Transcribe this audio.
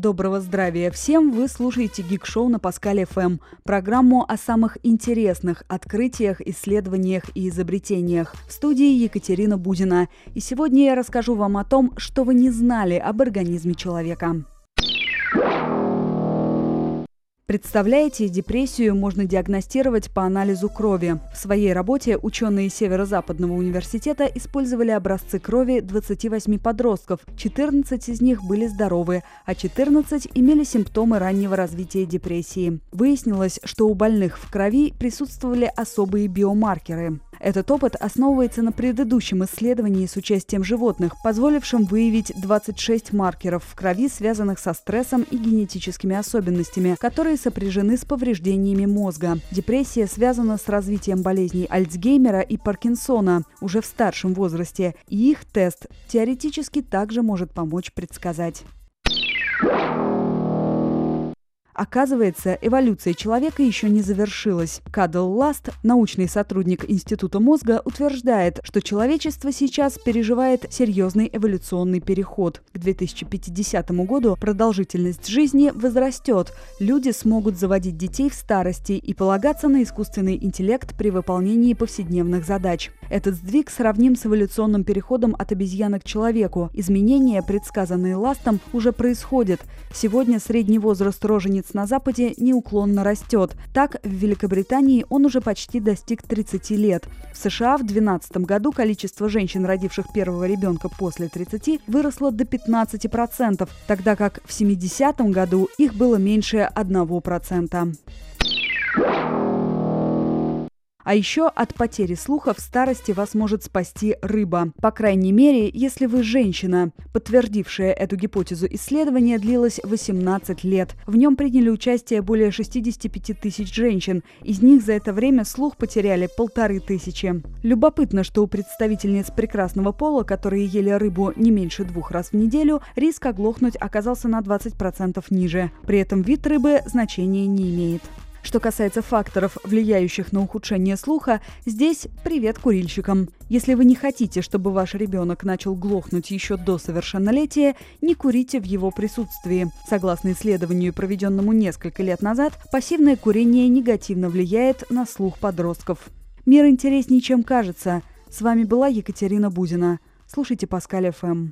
Доброго здравия всем! Вы слушаете Гик-шоу на Паскале ФМ, программу о самых интересных открытиях, исследованиях и изобретениях. В студии Екатерина Будина. И сегодня я расскажу вам о том, что вы не знали об организме человека. Представляете, депрессию можно диагностировать по анализу крови. В своей работе ученые Северо-Западного университета использовали образцы крови 28 подростков. 14 из них были здоровы, а 14 имели симптомы раннего развития депрессии. Выяснилось, что у больных в крови присутствовали особые биомаркеры. Этот опыт основывается на предыдущем исследовании с участием животных, позволившем выявить 26 маркеров в крови, связанных со стрессом и генетическими особенностями, которые сопряжены с повреждениями мозга. Депрессия связана с развитием болезней Альцгеймера и Паркинсона уже в старшем возрасте, и их тест теоретически также может помочь предсказать. Оказывается, эволюция человека еще не завершилась. Кадл Ласт, научный сотрудник Института мозга, утверждает, что человечество сейчас переживает серьезный эволюционный переход. К 2050 году продолжительность жизни возрастет, люди смогут заводить детей в старости и полагаться на искусственный интеллект при выполнении повседневных задач. Этот сдвиг сравним с эволюционным переходом от обезьяны к человеку. Изменения, предсказанные Ластом, уже происходят. Сегодня средний возраст рожениц на Западе неуклонно растет. Так, в Великобритании он уже почти достиг 30 лет. В США в 2012 году количество женщин, родивших первого ребенка после 30, выросло до 15%, тогда как в 70 году их было меньше 1%. А еще от потери слуха в старости вас может спасти рыба. По крайней мере, если вы женщина. Подтвердившее эту гипотезу исследование длилось 18 лет. В нем приняли участие более 65 тысяч женщин. Из них за это время слух потеряли полторы тысячи. Любопытно, что у представительниц прекрасного пола, которые ели рыбу не меньше двух раз в неделю, риск оглохнуть оказался на 20% ниже. При этом вид рыбы значения не имеет. Что касается факторов, влияющих на ухудшение слуха, здесь привет курильщикам. Если вы не хотите, чтобы ваш ребенок начал глохнуть еще до совершеннолетия, не курите в его присутствии. Согласно исследованию, проведенному несколько лет назад, пассивное курение негативно влияет на слух подростков. Мир интереснее, чем кажется. С вами была Екатерина Бузина. Слушайте Паскаль ФМ.